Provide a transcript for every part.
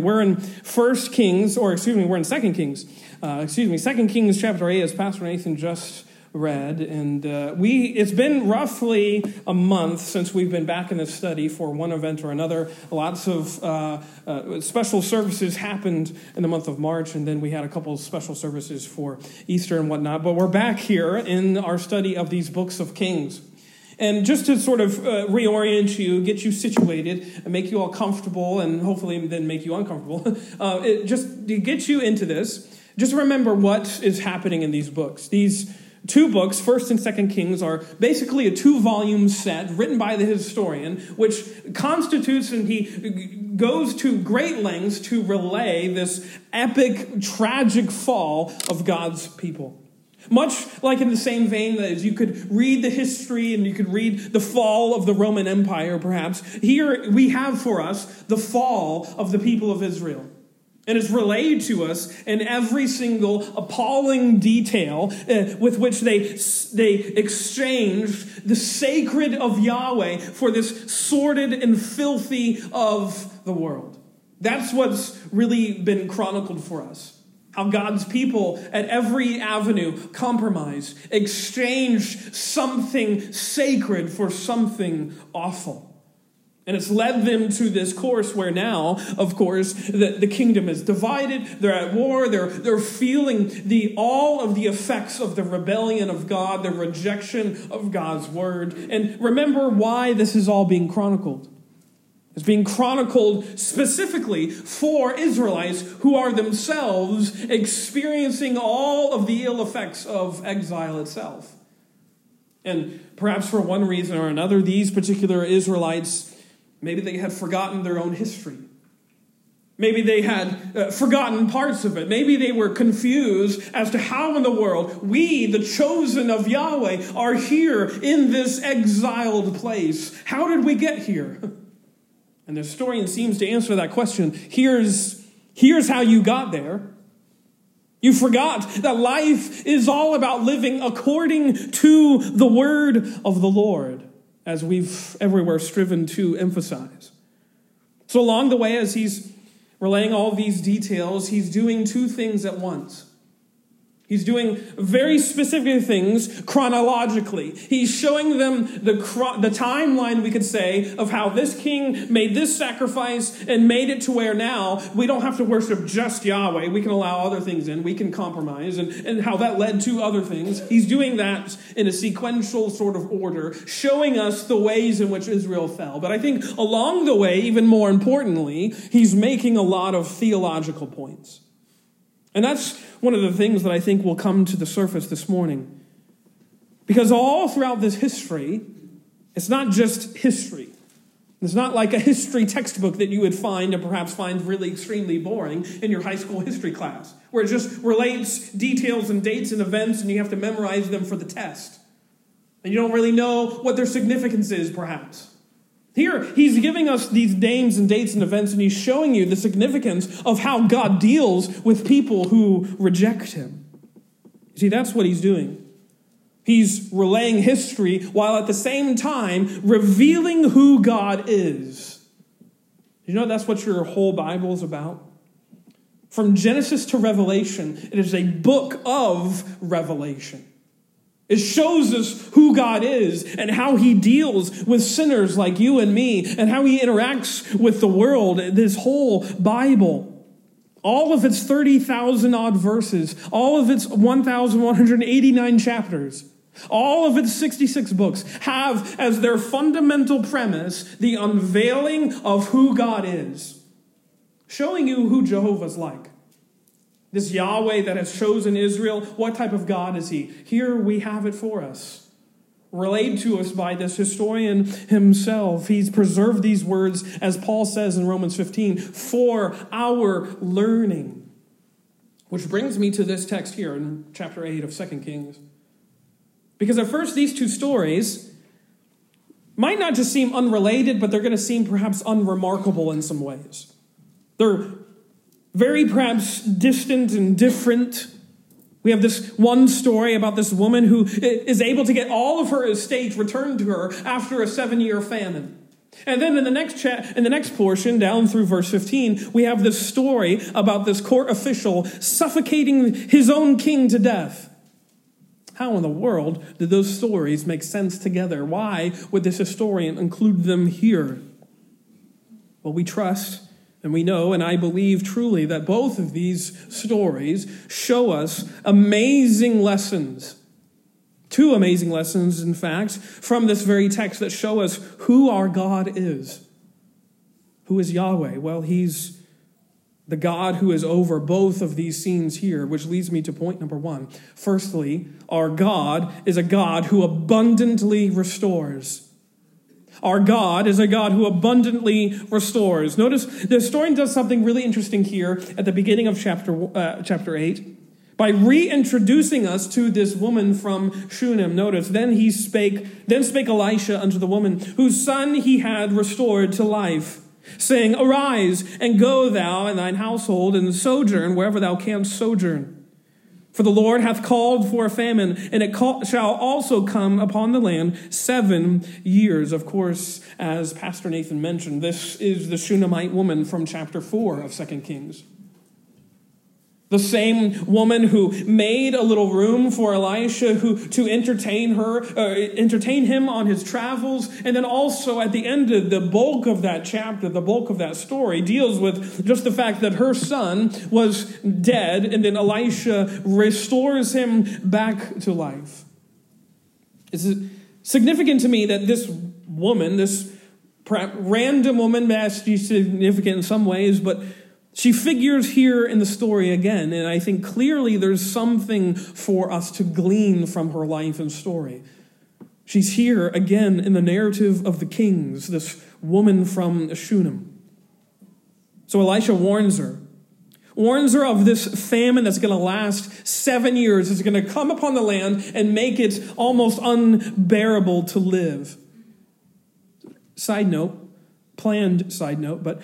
We're in First Kings, or excuse me, we're in Second Kings. Uh, excuse me, Second Kings chapter eight, as Pastor Nathan just read, and uh, we. It's been roughly a month since we've been back in this study for one event or another. Lots of uh, uh special services happened in the month of March, and then we had a couple of special services for Easter and whatnot. But we're back here in our study of these books of Kings. And just to sort of uh, reorient you, get you situated, and make you all comfortable, and hopefully then make you uncomfortable, uh, it, just to get you into this, just remember what is happening in these books. These two books, First and Second Kings, are basically a two-volume set written by the historian, which constitutes, and he goes to great lengths to relay this epic, tragic fall of God's people. Much like in the same vein that as you could read the history and you could read the fall of the Roman Empire, perhaps, here we have for us the fall of the people of Israel. And it's relayed to us in every single appalling detail uh, with which they, they exchanged the sacred of Yahweh for this sordid and filthy of the world. That's what's really been chronicled for us. How God's people at every avenue compromise, exchange something sacred for something awful. And it's led them to this course where now, of course, the, the kingdom is divided. They're at war. They're, they're feeling the, all of the effects of the rebellion of God, the rejection of God's word. And remember why this is all being chronicled. It's being chronicled specifically for Israelites who are themselves experiencing all of the ill effects of exile itself. And perhaps for one reason or another, these particular Israelites, maybe they had forgotten their own history. Maybe they had uh, forgotten parts of it. Maybe they were confused as to how in the world we, the chosen of Yahweh, are here in this exiled place. How did we get here? And the historian seems to answer that question. Here's, here's how you got there. You forgot that life is all about living according to the word of the Lord, as we've everywhere striven to emphasize. So, along the way, as he's relaying all these details, he's doing two things at once. He's doing very specific things chronologically. He's showing them the, the timeline, we could say, of how this king made this sacrifice and made it to where now we don't have to worship just Yahweh. We can allow other things in. We can compromise, and, and how that led to other things. He's doing that in a sequential sort of order, showing us the ways in which Israel fell. But I think along the way, even more importantly, he's making a lot of theological points. And that's one of the things that I think will come to the surface this morning. Because all throughout this history, it's not just history. It's not like a history textbook that you would find and perhaps find really extremely boring in your high school history class, where it just relates details and dates and events and you have to memorize them for the test. And you don't really know what their significance is, perhaps. Here, he's giving us these names and dates and events, and he's showing you the significance of how God deals with people who reject him. See, that's what he's doing. He's relaying history while at the same time revealing who God is. You know that's what your whole Bible is about? From Genesis to Revelation, it is a book of revelation. It shows us who God is and how he deals with sinners like you and me and how he interacts with the world. This whole Bible, all of its 30,000 odd verses, all of its 1,189 chapters, all of its 66 books have as their fundamental premise the unveiling of who God is, showing you who Jehovah's like. This Yahweh that has chosen Israel, what type of God is he? Here we have it for us. Relayed to us by this historian himself. He's preserved these words, as Paul says in Romans 15, for our learning. Which brings me to this text here in chapter 8 of 2 Kings. Because at first, these two stories might not just seem unrelated, but they're going to seem perhaps unremarkable in some ways. They're very perhaps distant and different. We have this one story about this woman who is able to get all of her estate returned to her after a seven year famine. And then in the next in the next portion, down through verse 15, we have this story about this court official suffocating his own king to death. How in the world did those stories make sense together? Why would this historian include them here? Well, we trust and we know, and I believe truly, that both of these stories show us amazing lessons. Two amazing lessons, in fact, from this very text that show us who our God is. Who is Yahweh? Well, He's the God who is over both of these scenes here, which leads me to point number one. Firstly, our God is a God who abundantly restores. Our God is a God who abundantly restores. Notice the historian does something really interesting here at the beginning of chapter, uh, chapter 8 by reintroducing us to this woman from Shunem. Notice, then he spake, then spake Elisha unto the woman, whose son he had restored to life, saying, Arise and go thou and thine household and sojourn wherever thou canst sojourn. For the Lord hath called for a famine, and it call, shall also come upon the land seven years. Of course, as Pastor Nathan mentioned, this is the Shunammite woman from chapter 4 of 2 Kings. The same woman who made a little room for Elisha who, to entertain her, uh, entertain him on his travels. And then also at the end of the bulk of that chapter, the bulk of that story deals with just the fact that her son was dead and then Elisha restores him back to life. It's significant to me that this woman, this random woman, may be significant in some ways, but she figures here in the story again, and I think clearly there's something for us to glean from her life and story. She's here again in the narrative of the kings, this woman from Shunem. So Elisha warns her, warns her of this famine that's going to last seven years. It's going to come upon the land and make it almost unbearable to live. Side note, planned side note, but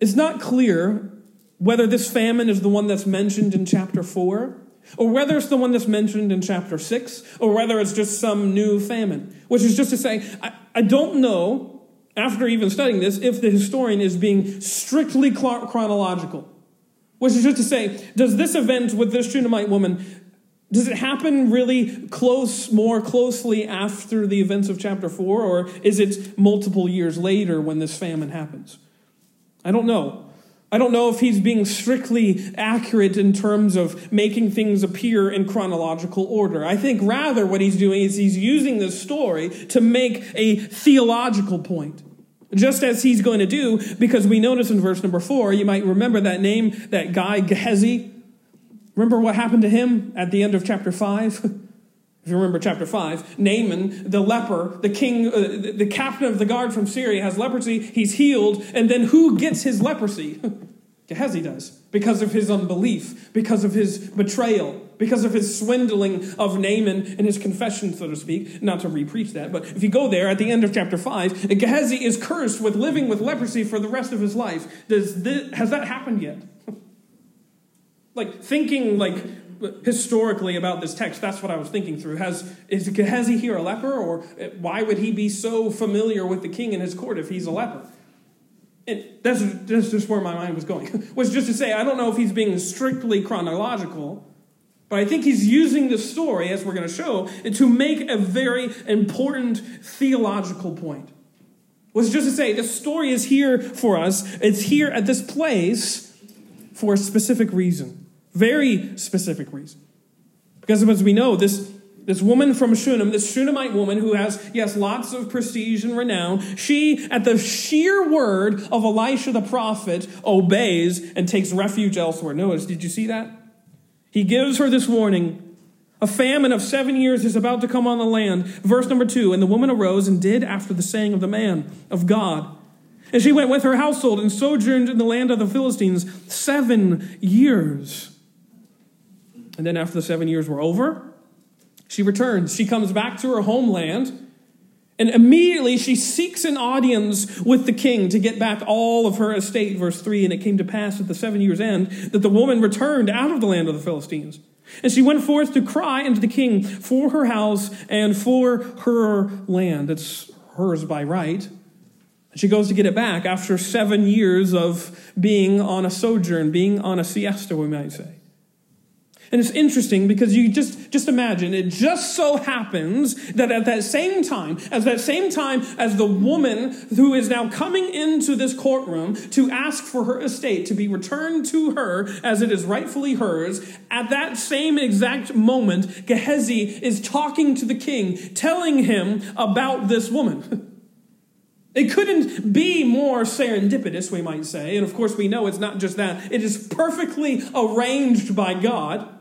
it's not clear whether this famine is the one that's mentioned in chapter 4, or whether it's the one that's mentioned in chapter 6, or whether it's just some new famine. Which is just to say, I, I don't know, after even studying this, if the historian is being strictly chronological. Which is just to say, does this event with this Shunammite woman does it happen really close, more closely after the events of chapter 4, or is it multiple years later when this famine happens? I don't know. I don't know if he's being strictly accurate in terms of making things appear in chronological order. I think rather what he's doing is he's using this story to make a theological point. Just as he's going to do, because we notice in verse number four, you might remember that name, that guy Gehazi. Remember what happened to him at the end of chapter five? If you remember chapter 5, Naaman, the leper, the king, uh, the captain of the guard from Syria, has leprosy. He's healed. And then who gets his leprosy? Gehazi does. Because of his unbelief, because of his betrayal, because of his swindling of Naaman and his confession, so to speak. Not to repreach that, but if you go there at the end of chapter 5, Gehazi is cursed with living with leprosy for the rest of his life. Does this, has that happened yet? like thinking like historically about this text, that's what I was thinking through. Has is Gehazi here a leper, or why would he be so familiar with the king and his court if he's a leper? And that's, that's just where my mind was going. was just to say, I don't know if he's being strictly chronological, but I think he's using the story, as we're going to show, to make a very important theological point. Was just to say, the story is here for us. It's here at this place for a specific reason. Very specific reason. Because as we know, this, this woman from Shunem, this Shunammite woman who has, yes, lots of prestige and renown, she, at the sheer word of Elisha the prophet, obeys and takes refuge elsewhere. Notice, did you see that? He gives her this warning. A famine of seven years is about to come on the land. Verse number two And the woman arose and did after the saying of the man of God. And she went with her household and sojourned in the land of the Philistines seven years. And then after the seven years were over, she returns. She comes back to her homeland. And immediately she seeks an audience with the king to get back all of her estate. Verse 3 And it came to pass at the seven years' end that the woman returned out of the land of the Philistines. And she went forth to cry unto the king for her house and for her land. It's hers by right. She goes to get it back after seven years of being on a sojourn, being on a siesta, we might say. And it's interesting because you just, just imagine it just so happens that at that same time, as that same time as the woman who is now coming into this courtroom to ask for her estate to be returned to her as it is rightfully hers, at that same exact moment, Gehazi is talking to the king, telling him about this woman. It couldn't be more serendipitous, we might say. And of course, we know it's not just that, it is perfectly arranged by God.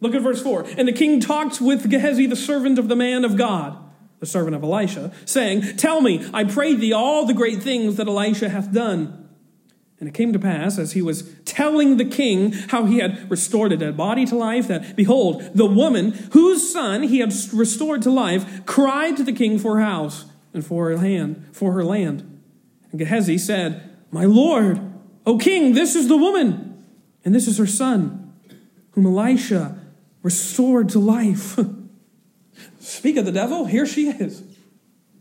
Look at verse 4. And the king talked with Gehazi, the servant of the man of God, the servant of Elisha, saying, Tell me, I pray thee, all the great things that Elisha hath done. And it came to pass, as he was telling the king how he had restored a dead body to life, that, behold, the woman whose son he had restored to life cried to the king for her house and for her land, for her land. And Gehazi said, My lord, O king, this is the woman, and this is her son, whom Elisha restored to life. Speak of the devil, here she is.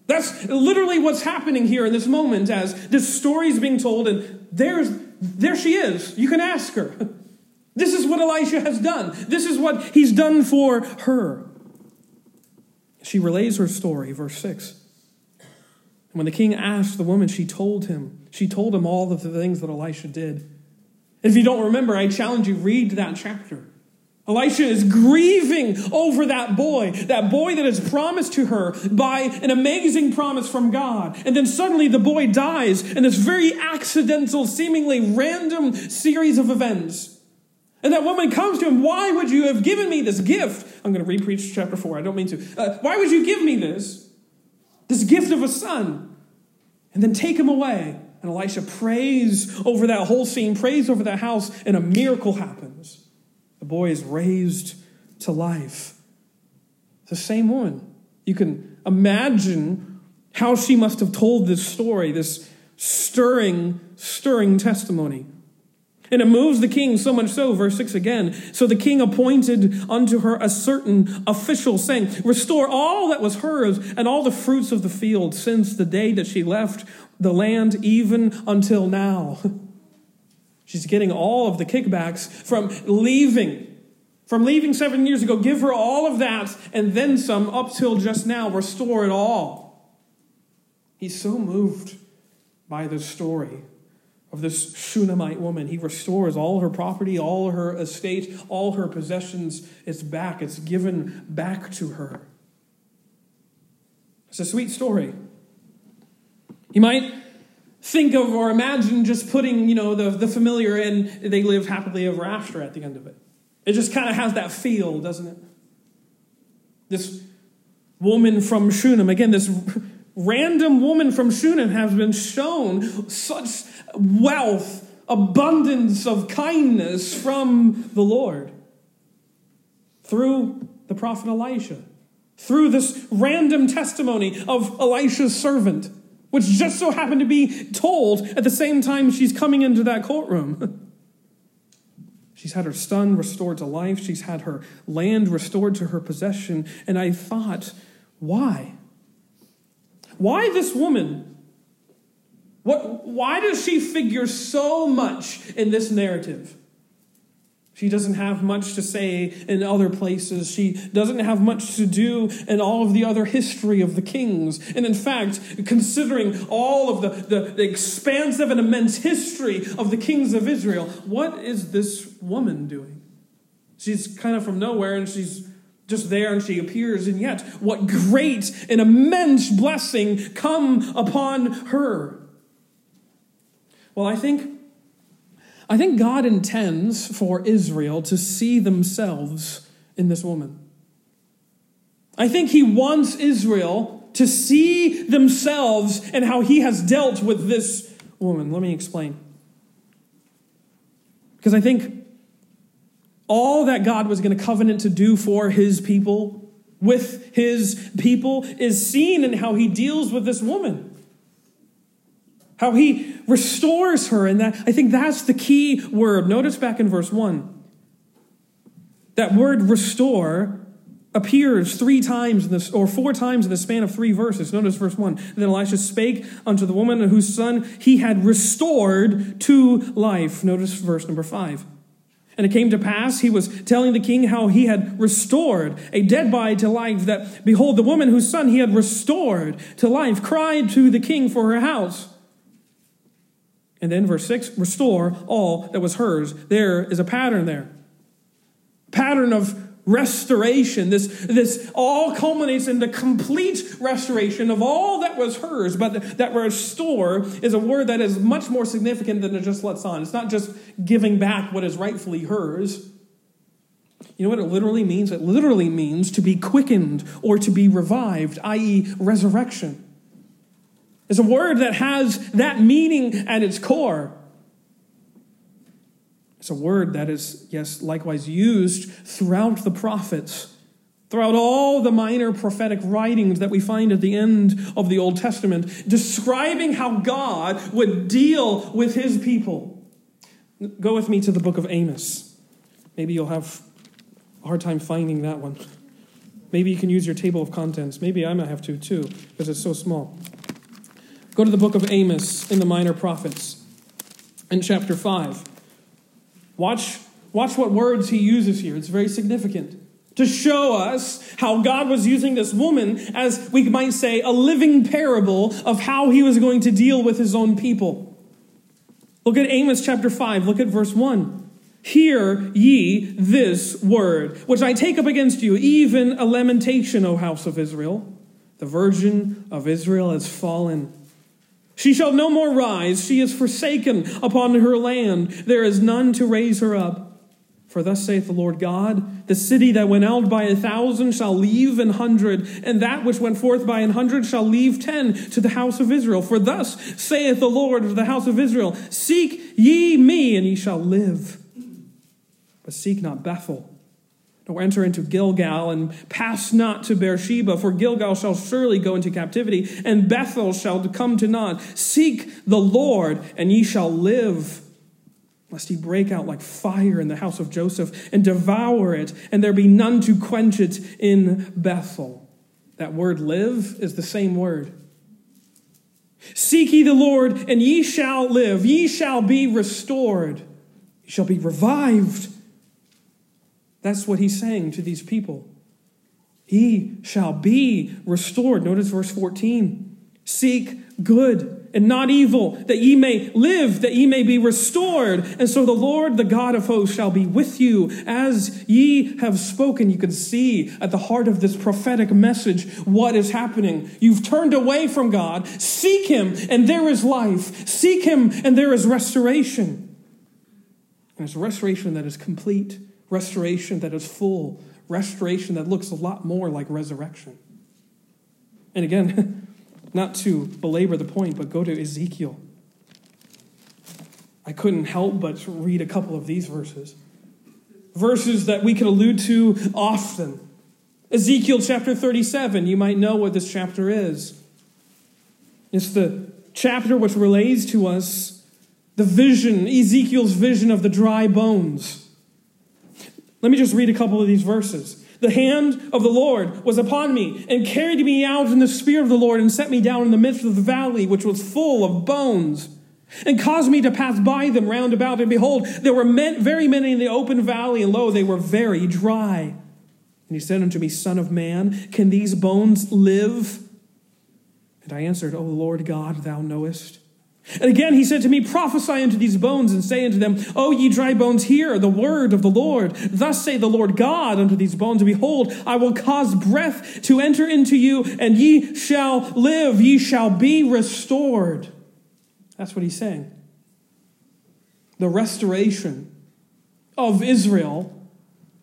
That's literally what's happening here in this moment as this story is being told, and there's there she is. You can ask her. This is what Elisha has done. This is what he's done for her. She relays her story, verse 6. And when the king asked the woman, she told him. She told him all of the things that Elisha did. If you don't remember, I challenge you, read that chapter. Elisha is grieving over that boy, that boy that is promised to her by an amazing promise from God. And then suddenly the boy dies in this very accidental, seemingly random series of events. And that woman comes to him, Why would you have given me this gift? I'm going to repreach chapter 4. I don't mean to. Uh, why would you give me this? This gift of a son. And then take him away. And Elisha prays over that whole scene, prays over that house, and a miracle happens. The boy is raised to life. The same woman. You can imagine how she must have told this story, this stirring, stirring testimony. And it moves the king so much so, verse 6 again. So the king appointed unto her a certain official, saying, Restore all that was hers and all the fruits of the field since the day that she left the land, even until now. She's getting all of the kickbacks from leaving. From leaving seven years ago, give her all of that and then some up till just now. Restore it all. He's so moved by this story of this Shunammite woman. He restores all her property, all her estate, all her possessions. It's back, it's given back to her. It's a sweet story. You might think of or imagine just putting, you know, the, the familiar and they live happily ever after at the end of it. It just kind of has that feel, doesn't it? This woman from Shunem, again, this random woman from Shunem has been shown such wealth, abundance of kindness from the Lord through the prophet Elisha, through this random testimony of Elisha's servant which just so happened to be told at the same time she's coming into that courtroom. she's had her son restored to life, she's had her land restored to her possession. And I thought, why? Why this woman? What, why does she figure so much in this narrative? She doesn't have much to say in other places. She doesn't have much to do in all of the other history of the kings. And in fact, considering all of the, the, the, expansive and immense history of the kings of Israel, what is this woman doing? She's kind of from nowhere and she's just there and she appears, and yet, what great and immense blessing come upon her. Well, I think I think God intends for Israel to see themselves in this woman. I think He wants Israel to see themselves and how He has dealt with this woman. Let me explain. Because I think all that God was going to covenant to do for His people, with His people, is seen in how He deals with this woman how he restores her. And that, I think that's the key word. Notice back in verse 1 that word restore appears three times in this, or four times in the span of three verses. Notice verse one. Then Elisha spake unto the woman whose son he had restored to life. Notice verse number five. And it came to pass, he was telling the king how he had restored a dead body to life, that behold, the woman whose son he had restored to life cried to the king for her house. And then verse 6 restore all that was hers. There is a pattern there. Pattern of restoration. This, this all culminates in the complete restoration of all that was hers. But that restore is a word that is much more significant than it just lets on. It's not just giving back what is rightfully hers. You know what it literally means? It literally means to be quickened or to be revived, i.e., resurrection. It's a word that has that meaning at its core. It's a word that is, yes, likewise used throughout the prophets, throughout all the minor prophetic writings that we find at the end of the Old Testament, describing how God would deal with his people. Go with me to the book of Amos. Maybe you'll have a hard time finding that one. Maybe you can use your table of contents. Maybe I might have to too, because it's so small. Go to the book of Amos in the Minor Prophets in chapter 5. Watch, watch what words he uses here. It's very significant to show us how God was using this woman as, we might say, a living parable of how he was going to deal with his own people. Look at Amos chapter 5, look at verse 1. Hear ye this word, which I take up against you, even a lamentation, O house of Israel. The virgin of Israel has fallen. She shall no more rise. She is forsaken upon her land. There is none to raise her up. For thus saith the Lord God The city that went out by a thousand shall leave an hundred, and that which went forth by an hundred shall leave ten to the house of Israel. For thus saith the Lord to the house of Israel Seek ye me, and ye shall live. But seek not Bethel enter into Gilgal and pass not to Beersheba, for Gilgal shall surely go into captivity, and Bethel shall come to naught. Seek the Lord, and ye shall live, lest he break out like fire in the house of Joseph and devour it, and there be none to quench it in Bethel. That word live is the same word. Seek ye the Lord, and ye shall live. Ye shall be restored. Ye shall be revived. That's what he's saying to these people. He shall be restored. Notice verse 14. Seek good and not evil, that ye may live, that ye may be restored. And so the Lord, the God of hosts, shall be with you as ye have spoken. You can see at the heart of this prophetic message what is happening. You've turned away from God. Seek him, and there is life. Seek him, and there is restoration. And it's restoration that is complete restoration that is full, restoration that looks a lot more like resurrection. And again, not to belabor the point, but go to Ezekiel. I couldn't help but read a couple of these verses. Verses that we could allude to often. Ezekiel chapter 37, you might know what this chapter is. It's the chapter which relays to us the vision, Ezekiel's vision of the dry bones. Let me just read a couple of these verses. The hand of the Lord was upon me and carried me out in the spirit of the Lord and set me down in the midst of the valley, which was full of bones, and caused me to pass by them round about. And behold, there were men, very many in the open valley, and lo, they were very dry. And he said unto me, Son of man, can these bones live? And I answered, O Lord God, thou knowest. And again he said to me, Prophesy unto these bones, and say unto them, O ye dry bones, hear the word of the Lord. Thus say the Lord God unto these bones, Behold, I will cause breath to enter into you, and ye shall live, ye shall be restored. That's what he's saying. The restoration of Israel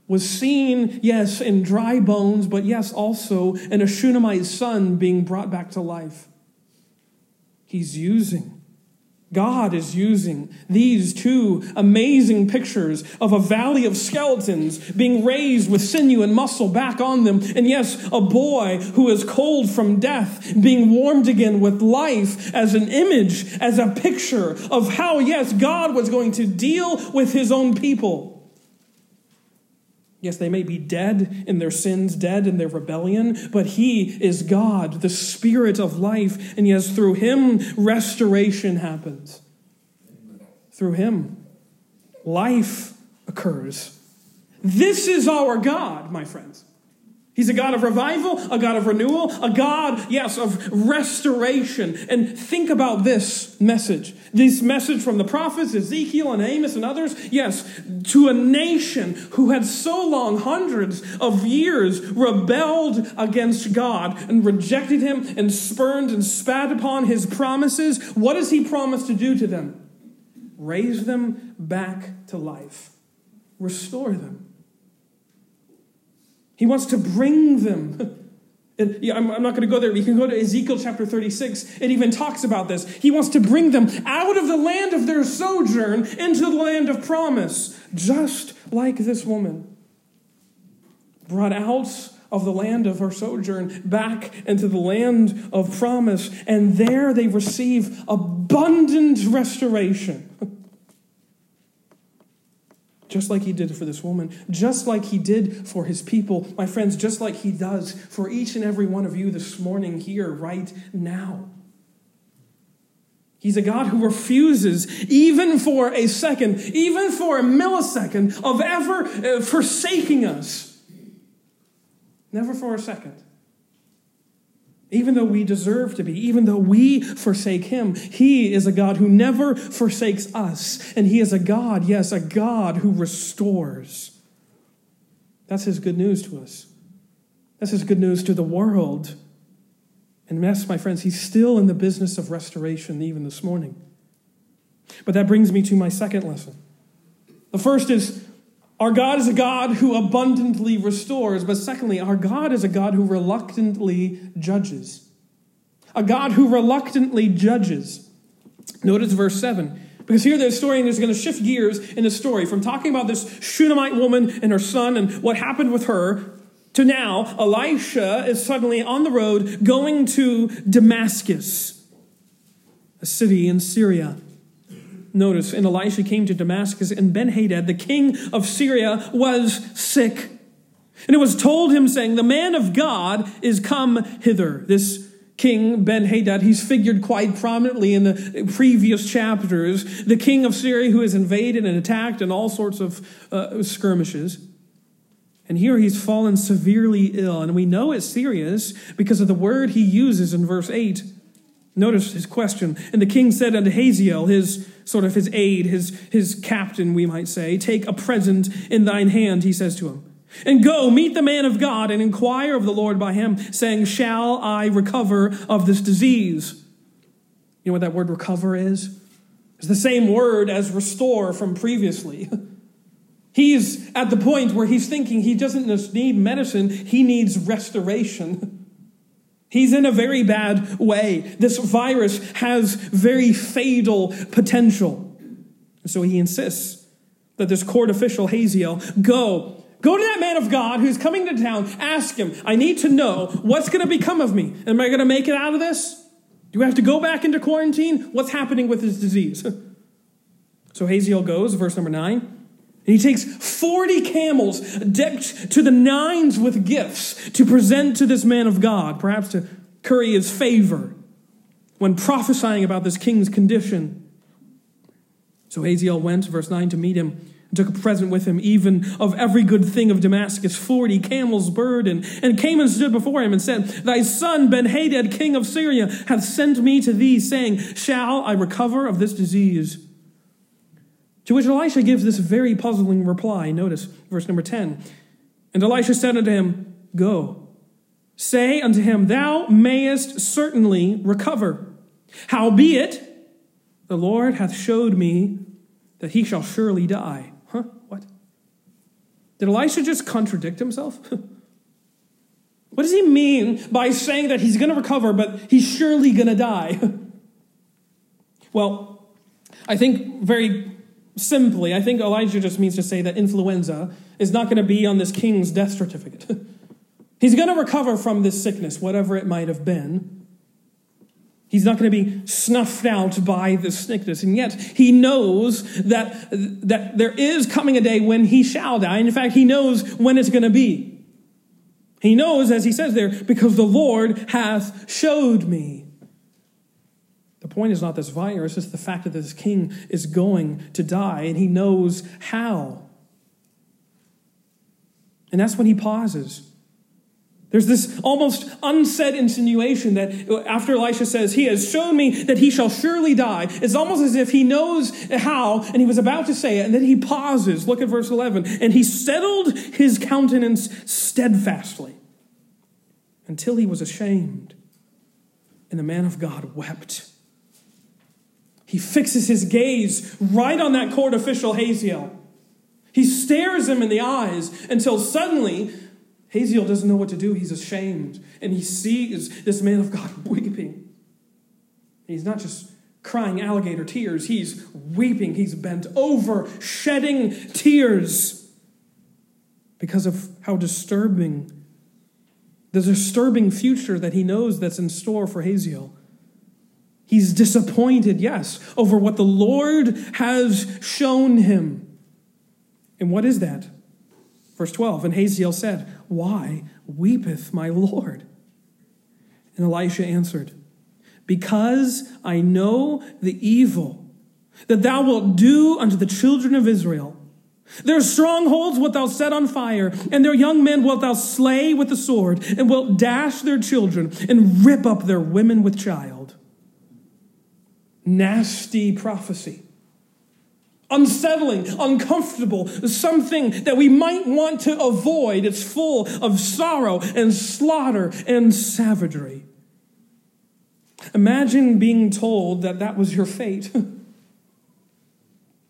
was seen, yes, in dry bones, but yes, also in a Shunammite son being brought back to life. He's using God is using these two amazing pictures of a valley of skeletons being raised with sinew and muscle back on them. And yes, a boy who is cold from death being warmed again with life as an image, as a picture of how, yes, God was going to deal with his own people. Yes, they may be dead in their sins, dead in their rebellion, but He is God, the Spirit of life. And yes, through Him, restoration happens. Through Him, life occurs. This is our God, my friends. He's a God of revival, a God of renewal, a God, yes, of restoration. And think about this message. This message from the prophets, Ezekiel and Amos and others, yes, to a nation who had so long, hundreds of years, rebelled against God and rejected Him and spurned and spat upon His promises. What does He promise to do to them? Raise them back to life, restore them. He wants to bring them. And, I'm, I'm not going to go there. You can go to Ezekiel chapter 36. It even talks about this. He wants to bring them out of the land of their sojourn into the land of promise, just like this woman brought out of the land of her sojourn back into the land of promise. And there they receive abundant restoration. Just like he did for this woman, just like he did for his people, my friends, just like he does for each and every one of you this morning here, right now. He's a God who refuses, even for a second, even for a millisecond, of ever uh, forsaking us. Never for a second. Even though we deserve to be, even though we forsake him, he is a God who never forsakes us. And he is a God, yes, a God who restores. That's his good news to us. That's his good news to the world. And yes, my friends, he's still in the business of restoration even this morning. But that brings me to my second lesson. The first is our God is a God who abundantly restores, but secondly, our God is a God who reluctantly judges. A God who reluctantly judges. Notice verse 7. Because here the story is going to shift gears in the story from talking about this Shunammite woman and her son and what happened with her to now Elisha is suddenly on the road going to Damascus, a city in Syria. Notice, and Elisha came to Damascus, and Ben Hadad, the king of Syria, was sick. And it was told him, saying, The man of God is come hither. This king, Ben Hadad, he's figured quite prominently in the previous chapters. The king of Syria who has invaded and attacked and all sorts of uh, skirmishes. And here he's fallen severely ill. And we know it's serious because of the word he uses in verse 8. Notice his question. And the king said unto Hazael, his sort of his aide, his, his captain, we might say, Take a present in thine hand, he says to him. And go, meet the man of God, and inquire of the Lord by him, saying, Shall I recover of this disease? You know what that word recover is? It's the same word as restore from previously. he's at the point where he's thinking he doesn't just need medicine, he needs restoration. He's in a very bad way. This virus has very fatal potential. So he insists that this court official, Hazael, go. Go to that man of God who's coming to town. Ask him, I need to know what's going to become of me. Am I going to make it out of this? Do I have to go back into quarantine? What's happening with this disease? so Hazael goes, verse number 9 he takes 40 camels decked to the nines with gifts to present to this man of God, perhaps to curry his favor when prophesying about this king's condition. So Hazael went, verse 9, to meet him and took a present with him, even of every good thing of Damascus, 40 camels' burden, and came and stood before him and said, Thy son Ben-Hadad, king of Syria, hath sent me to thee, saying, Shall I recover of this disease? To which Elisha gives this very puzzling reply. Notice verse number 10. And Elisha said unto him, Go, say unto him, Thou mayest certainly recover. Howbeit, the Lord hath showed me that he shall surely die. Huh? What? Did Elisha just contradict himself? what does he mean by saying that he's going to recover, but he's surely going to die? well, I think very simply, I think Elijah just means to say that influenza is not going to be on this king's death certificate. He's going to recover from this sickness, whatever it might have been. He's not going to be snuffed out by the sickness. And yet, he knows that, that there is coming a day when he shall die. And in fact, he knows when it's going to be. He knows, as he says there, because the Lord hath showed me. Point is not this virus, it's the fact that this king is going to die, and he knows how. And that's when he pauses. There's this almost unsaid insinuation that after Elisha says, He has shown me that he shall surely die, it's almost as if he knows how and he was about to say it, and then he pauses. Look at verse 11. And he settled his countenance steadfastly until he was ashamed. And the man of God wept. He fixes his gaze right on that court official, Hazael. He stares him in the eyes until suddenly Hazael doesn't know what to do. He's ashamed. And he sees this man of God weeping. He's not just crying alligator tears, he's weeping. He's bent over, shedding tears because of how disturbing, the disturbing future that he knows that's in store for Hazael. He's disappointed, yes, over what the Lord has shown him. And what is that? Verse 12 And Hazael said, Why weepeth my Lord? And Elisha answered, Because I know the evil that thou wilt do unto the children of Israel. Their strongholds wilt thou set on fire, and their young men wilt thou slay with the sword, and wilt dash their children, and rip up their women with child. Nasty prophecy unsettling, uncomfortable, something that we might want to avoid. It's full of sorrow and slaughter and savagery. Imagine being told that that was your fate.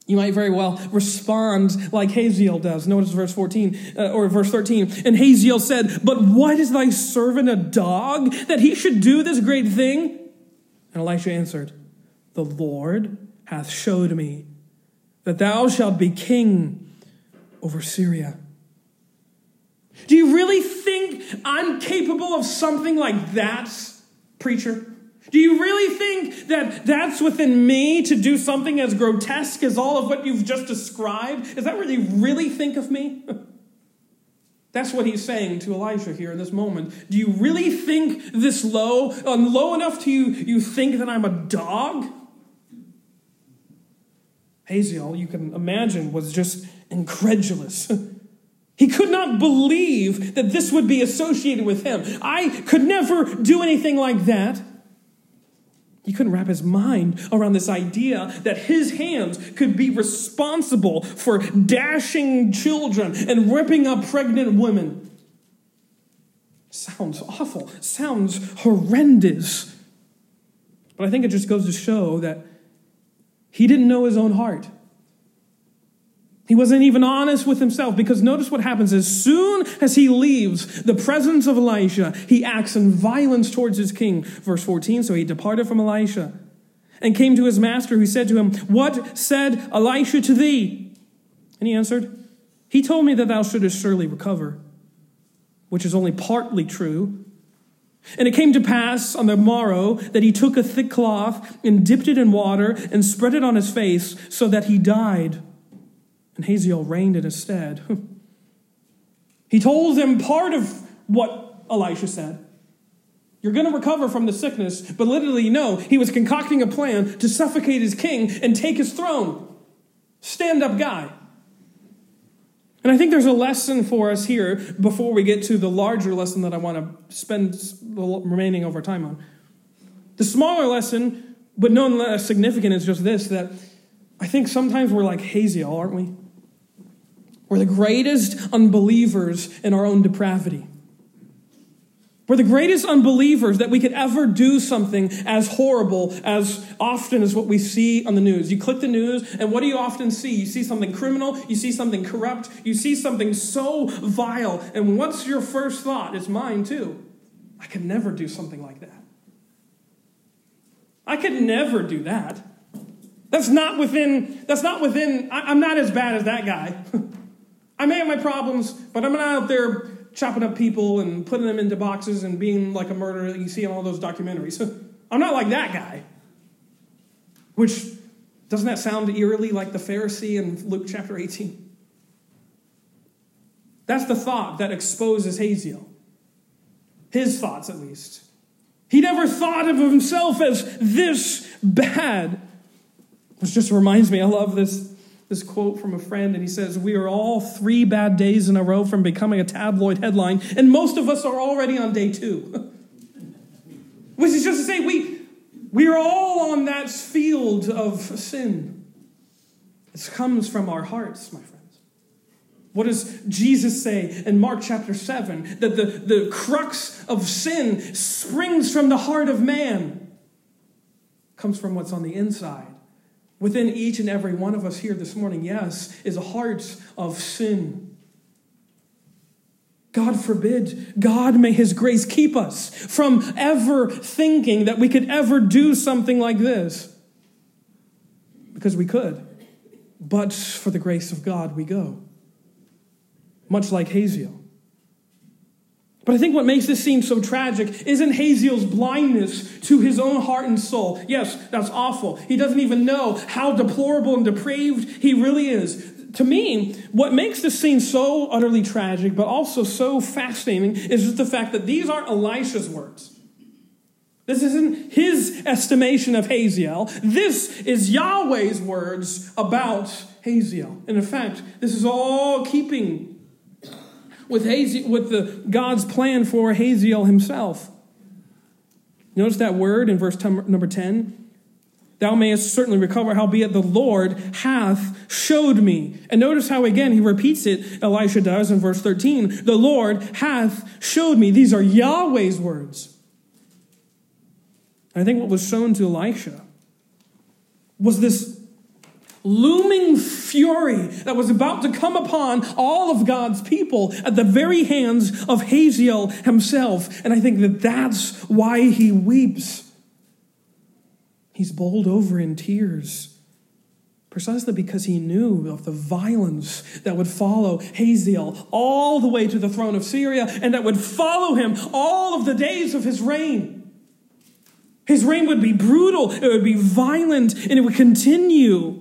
You might very well respond like Hazael does. Notice verse 14 uh, or verse 13. And Hazael said, But what is thy servant a dog that he should do this great thing? And Elisha answered, The Lord hath showed me that thou shalt be king over Syria. Do you really think I'm capable of something like that, preacher? Do you really think that that's within me to do something as grotesque as all of what you've just described? Is that what you really think of me? That's what he's saying to Elijah here in this moment. Do you really think this low, uh, low enough to you, you think that I'm a dog? Hazael, you can imagine, was just incredulous. He could not believe that this would be associated with him. I could never do anything like that. He couldn't wrap his mind around this idea that his hands could be responsible for dashing children and ripping up pregnant women. Sounds awful, sounds horrendous. But I think it just goes to show that he didn't know his own heart. He wasn't even honest with himself because notice what happens as soon as he leaves the presence of Elisha, he acts in violence towards his king. Verse 14 So he departed from Elisha and came to his master, who said to him, What said Elisha to thee? And he answered, He told me that thou shouldest surely recover, which is only partly true. And it came to pass on the morrow that he took a thick cloth and dipped it in water and spread it on his face so that he died. And Hazael reigned in his stead. he told them part of what Elisha said. You're going to recover from the sickness, but literally, no, he was concocting a plan to suffocate his king and take his throne. Stand up guy. And I think there's a lesson for us here before we get to the larger lesson that I want to spend the remaining of our time on. The smaller lesson, but none less significant, is just this that I think sometimes we're like Hazael, aren't we? We're the greatest unbelievers in our own depravity. We're the greatest unbelievers that we could ever do something as horrible as often as what we see on the news. You click the news, and what do you often see? You see something criminal, you see something corrupt, you see something so vile. And what's your first thought? It's mine too. I could never do something like that. I could never do that. That's not within, that's not within, I'm not as bad as that guy. I may have my problems, but I'm not out there chopping up people and putting them into boxes and being like a murderer that you see in all those documentaries. I'm not like that guy. Which, doesn't that sound eerily like the Pharisee in Luke chapter 18? That's the thought that exposes Hazael. His thoughts, at least. He never thought of himself as this bad. Which just reminds me, I love this, this quote from a friend, and he says, We are all three bad days in a row from becoming a tabloid headline, and most of us are already on day two. Which is just to say, we, we are all on that field of sin. It comes from our hearts, my friends. What does Jesus say in Mark chapter 7? That the, the crux of sin springs from the heart of man, comes from what's on the inside. Within each and every one of us here this morning, yes, is a heart of sin. God forbid, God may His grace keep us from ever thinking that we could ever do something like this. Because we could. But for the grace of God, we go much like Hazael. But I think what makes this seem so tragic isn't Hazael's blindness to his own heart and soul. Yes, that's awful. He doesn't even know how deplorable and depraved he really is. To me, what makes this scene so utterly tragic, but also so fascinating, is just the fact that these aren't Elisha's words. This isn't his estimation of Hazael. This is Yahweh's words about Hazael. And in fact, this is all keeping with, Hazael, with the, God's plan for Hazael himself. Notice that word in verse number 10. Thou mayest certainly recover, howbeit the Lord hath showed me. And notice how again he repeats it, Elisha does in verse 13. The Lord hath showed me. These are Yahweh's words. I think what was shown to Elisha was this looming fury that was about to come upon all of God's people at the very hands of Hazael himself. And I think that that's why he weeps. He's bowled over in tears. Precisely because he knew of the violence that would follow Hazael all the way to the throne of Syria and that would follow him all of the days of his reign. His reign would be brutal, it would be violent, and it would continue.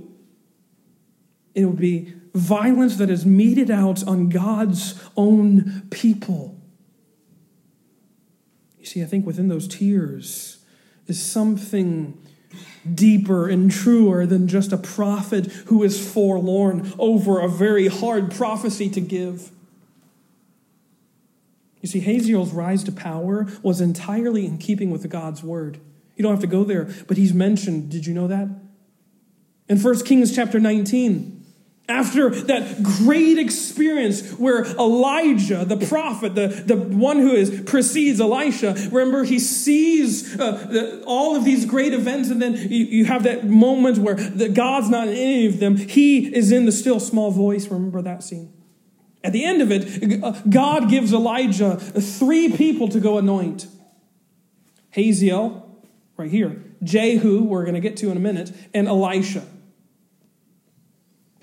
It would be violence that is meted out on God's own people. You see, I think within those tears is something deeper and truer than just a prophet who is forlorn over a very hard prophecy to give. You see, Hazael's rise to power was entirely in keeping with God's word. You don't have to go there, but he's mentioned. Did you know that? In 1 Kings chapter 19, after that great experience where Elijah, the prophet, the, the one who is precedes Elisha, remember he sees uh, the, all of these great events, and then you, you have that moment where the, God's not in any of them. He is in the still small voice. Remember that scene? At the end of it, uh, God gives Elijah three people to go anoint Hazael, right here, Jehu, we're going to get to in a minute, and Elisha.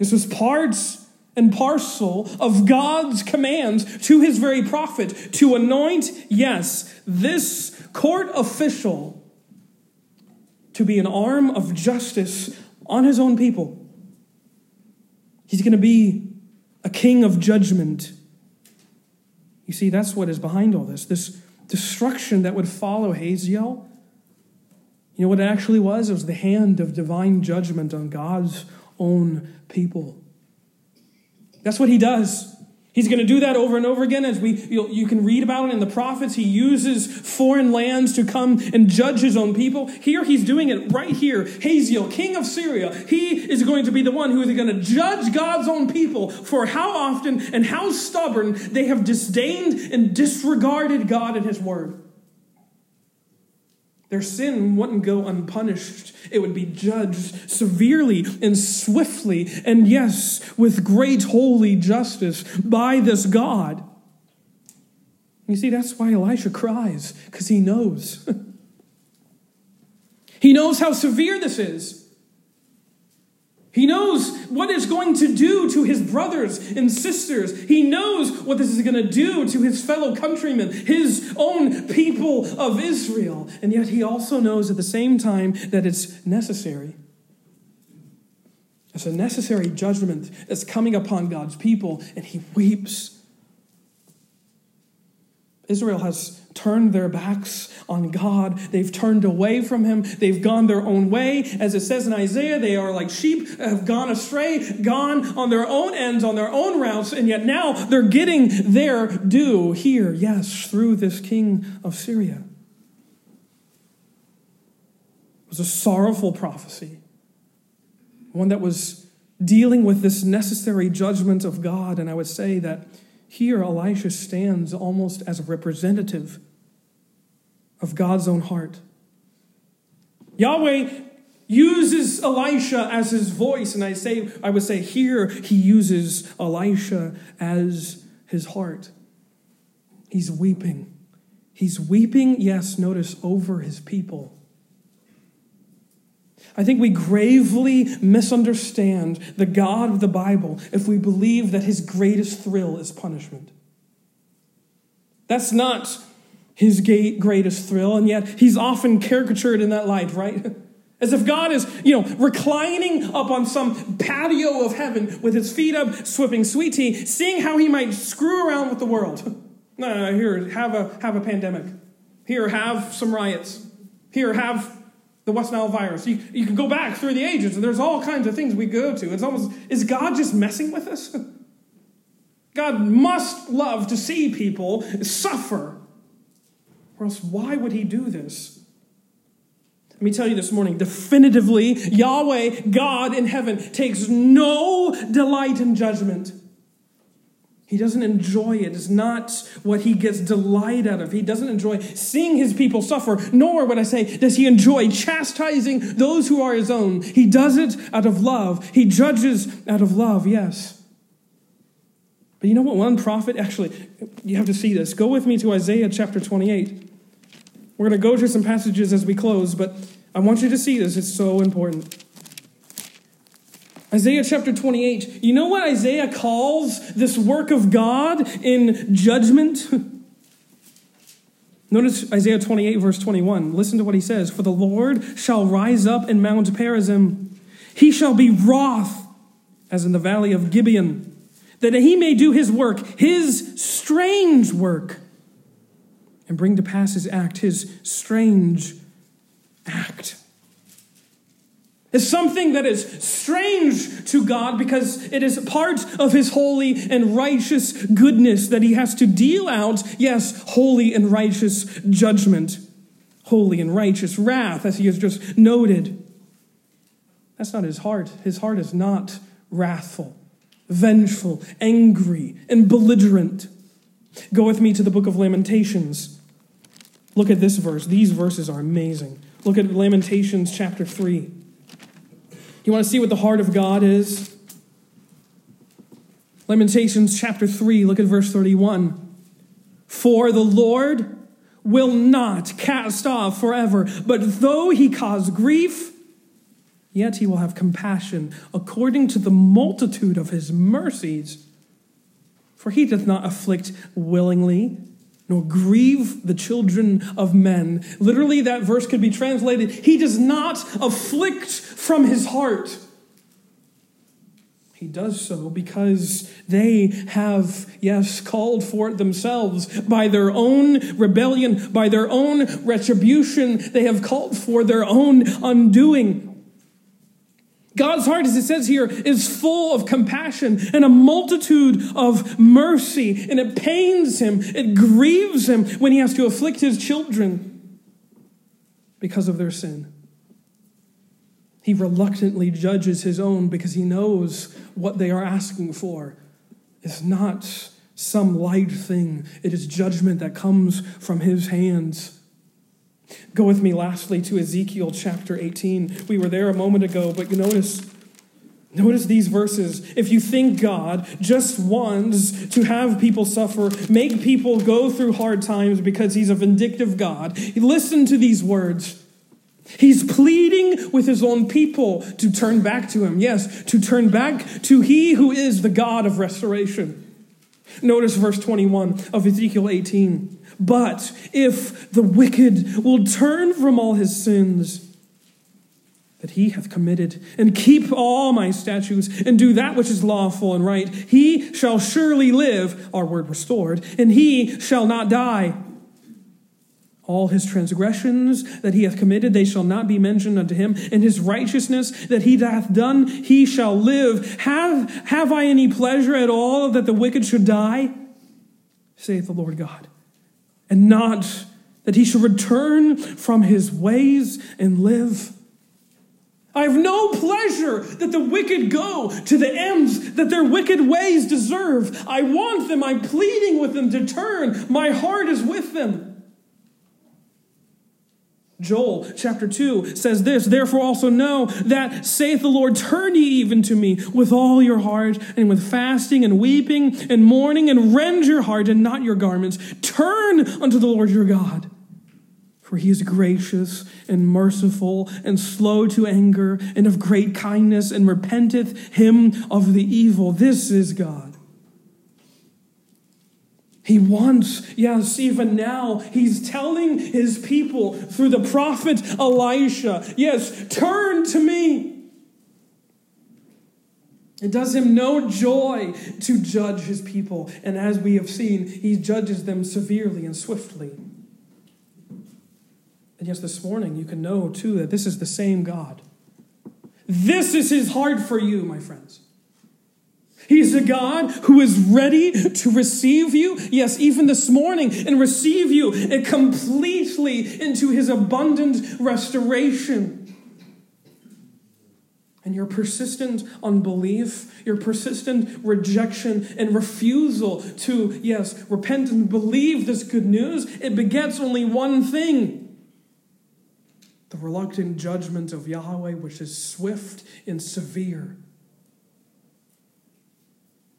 This was parts and parcel of God's commands to his very prophet to anoint, yes, this court official to be an arm of justice on his own people. He's going to be a king of judgment. You see, that's what is behind all this. This destruction that would follow Hazael. You know what it actually was? It was the hand of divine judgment on God's own people. That's what he does. He's going to do that over and over again as we you can read about it in the prophets. He uses foreign lands to come and judge his own people. Here he's doing it right here. Hazael, king of Syria, he is going to be the one who is going to judge God's own people for how often and how stubborn they have disdained and disregarded God and his word. Their sin wouldn't go unpunished. It would be judged severely and swiftly, and yes, with great holy justice by this God. You see, that's why Elisha cries, because he knows. he knows how severe this is. He knows what it's going to do to his brothers and sisters. He knows what this is going to do to his fellow countrymen, his own people of Israel. And yet he also knows at the same time that it's necessary. It's a necessary judgment that's coming upon God's people, and he weeps. Israel has turned their backs on God. They've turned away from Him. They've gone their own way. As it says in Isaiah, they are like sheep, have gone astray, gone on their own ends, on their own routes, and yet now they're getting their due here, yes, through this king of Syria. It was a sorrowful prophecy, one that was dealing with this necessary judgment of God, and I would say that here, Elisha stands almost as a representative of God's own heart. Yahweh uses Elisha as his voice, and I say, I would say here he uses Elisha as his heart. He's weeping. He's weeping, yes, notice, over his people. I think we gravely misunderstand the God of the Bible if we believe that his greatest thrill is punishment. That's not his greatest thrill, and yet he's often caricatured in that light, right? As if God is, you know, reclining up on some patio of heaven with his feet up, swipping sweet tea, seeing how he might screw around with the world. No, here, have a, have a pandemic. Here, have some riots. Here, have the West Nile virus. You, you can go back through the ages, and there's all kinds of things we go to. It's almost, is God just messing with us? God must love to see people suffer. Or else, why would he do this? Let me tell you this morning definitively, Yahweh, God in heaven, takes no delight in judgment. He doesn't enjoy it. It's not what he gets delight out of. He doesn't enjoy seeing his people suffer, nor, would I say, does he enjoy chastising those who are his own. He does it out of love. He judges out of love, yes. But you know what? One prophet, actually, you have to see this. Go with me to Isaiah chapter 28. We're going to go through some passages as we close, but I want you to see this. It's so important. Isaiah chapter 28. You know what Isaiah calls this work of God in judgment? Notice Isaiah 28, verse 21. Listen to what he says For the Lord shall rise up in Mount Perazim, he shall be wroth, as in the valley of Gibeon, that he may do his work, his strange work, and bring to pass his act, his strange act is something that is strange to God because it is part of his holy and righteous goodness that he has to deal out, yes, holy and righteous judgment, holy and righteous wrath, as he has just noted. That's not his heart. His heart is not wrathful, vengeful, angry, and belligerent. Go with me to the book of Lamentations. Look at this verse. These verses are amazing. Look at Lamentations chapter 3. You want to see what the heart of God is? Lamentations chapter 3, look at verse 31. For the Lord will not cast off forever, but though he cause grief, yet he will have compassion according to the multitude of his mercies. For he doth not afflict willingly, nor grieve the children of men. Literally, that verse could be translated He does not afflict from his heart. He does so because they have, yes, called for it themselves by their own rebellion, by their own retribution. They have called for their own undoing. God's heart, as it says here, is full of compassion and a multitude of mercy, and it pains him, it grieves him when he has to afflict his children because of their sin. He reluctantly judges his own because he knows what they are asking for is not some light thing, it is judgment that comes from his hands. Go with me lastly to Ezekiel chapter 18. We were there a moment ago, but you notice Notice these verses. If you think God just wants to have people suffer, make people go through hard times because he's a vindictive God, listen to these words. He's pleading with his own people to turn back to him. Yes, to turn back to he who is the God of restoration. Notice verse 21 of Ezekiel 18. But if the wicked will turn from all his sins that he hath committed, and keep all my statutes, and do that which is lawful and right, he shall surely live, our word restored, and he shall not die. All his transgressions that he hath committed, they shall not be mentioned unto him. And his righteousness that he hath done, he shall live. Have, have I any pleasure at all that the wicked should die? saith the Lord God. And not that he should return from his ways and live. I have no pleasure that the wicked go to the ends that their wicked ways deserve. I want them. I'm pleading with them to turn. My heart is with them. Joel chapter 2 says this, Therefore also know that, saith the Lord, turn ye even to me with all your heart, and with fasting and weeping and mourning, and rend your heart and not your garments. Turn unto the Lord your God. For he is gracious and merciful and slow to anger and of great kindness and repenteth him of the evil. This is God. He wants, yes, even now, he's telling his people through the prophet Elisha, yes, turn to me. It does him no joy to judge his people. And as we have seen, he judges them severely and swiftly. And yes, this morning you can know too that this is the same God. This is his heart for you, my friends. He's a God who is ready to receive you, yes, even this morning, and receive you completely into his abundant restoration. And your persistent unbelief, your persistent rejection and refusal to, yes, repent and believe this good news, it begets only one thing the reluctant judgment of Yahweh, which is swift and severe.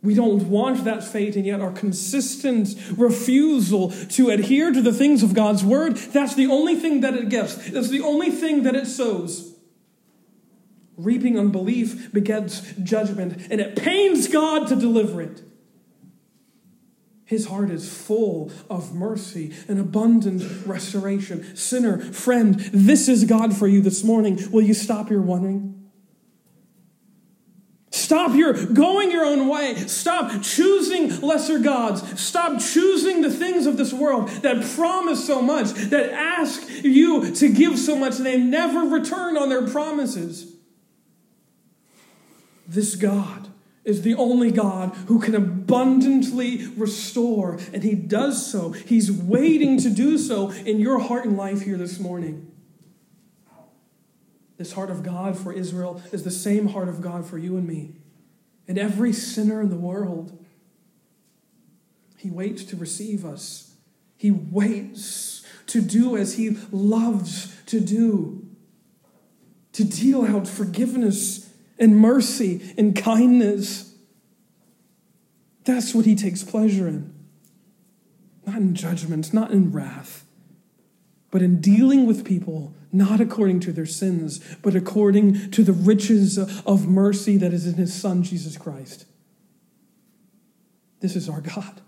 We don't want that fate, and yet our consistent refusal to adhere to the things of God's word, that's the only thing that it gives. That's the only thing that it sows. Reaping unbelief begets judgment, and it pains God to deliver it. His heart is full of mercy and abundant restoration. Sinner, friend, this is God for you this morning. Will you stop your wondering? Stop your going your own way. Stop choosing lesser gods. Stop choosing the things of this world that promise so much, that ask you to give so much, and they never return on their promises. This God is the only God who can abundantly restore, and He does so. He's waiting to do so in your heart and life here this morning. This heart of God for Israel is the same heart of God for you and me and every sinner in the world. He waits to receive us, He waits to do as He loves to do, to deal out forgiveness and mercy and kindness. That's what He takes pleasure in. Not in judgment, not in wrath, but in dealing with people not according to their sins, but according to the riches of mercy that is in his Son, Jesus Christ. This is our God,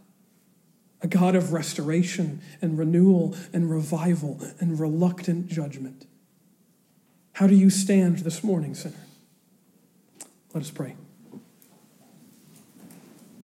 a God of restoration and renewal and revival and reluctant judgment. How do you stand this morning, sinner? Let us pray.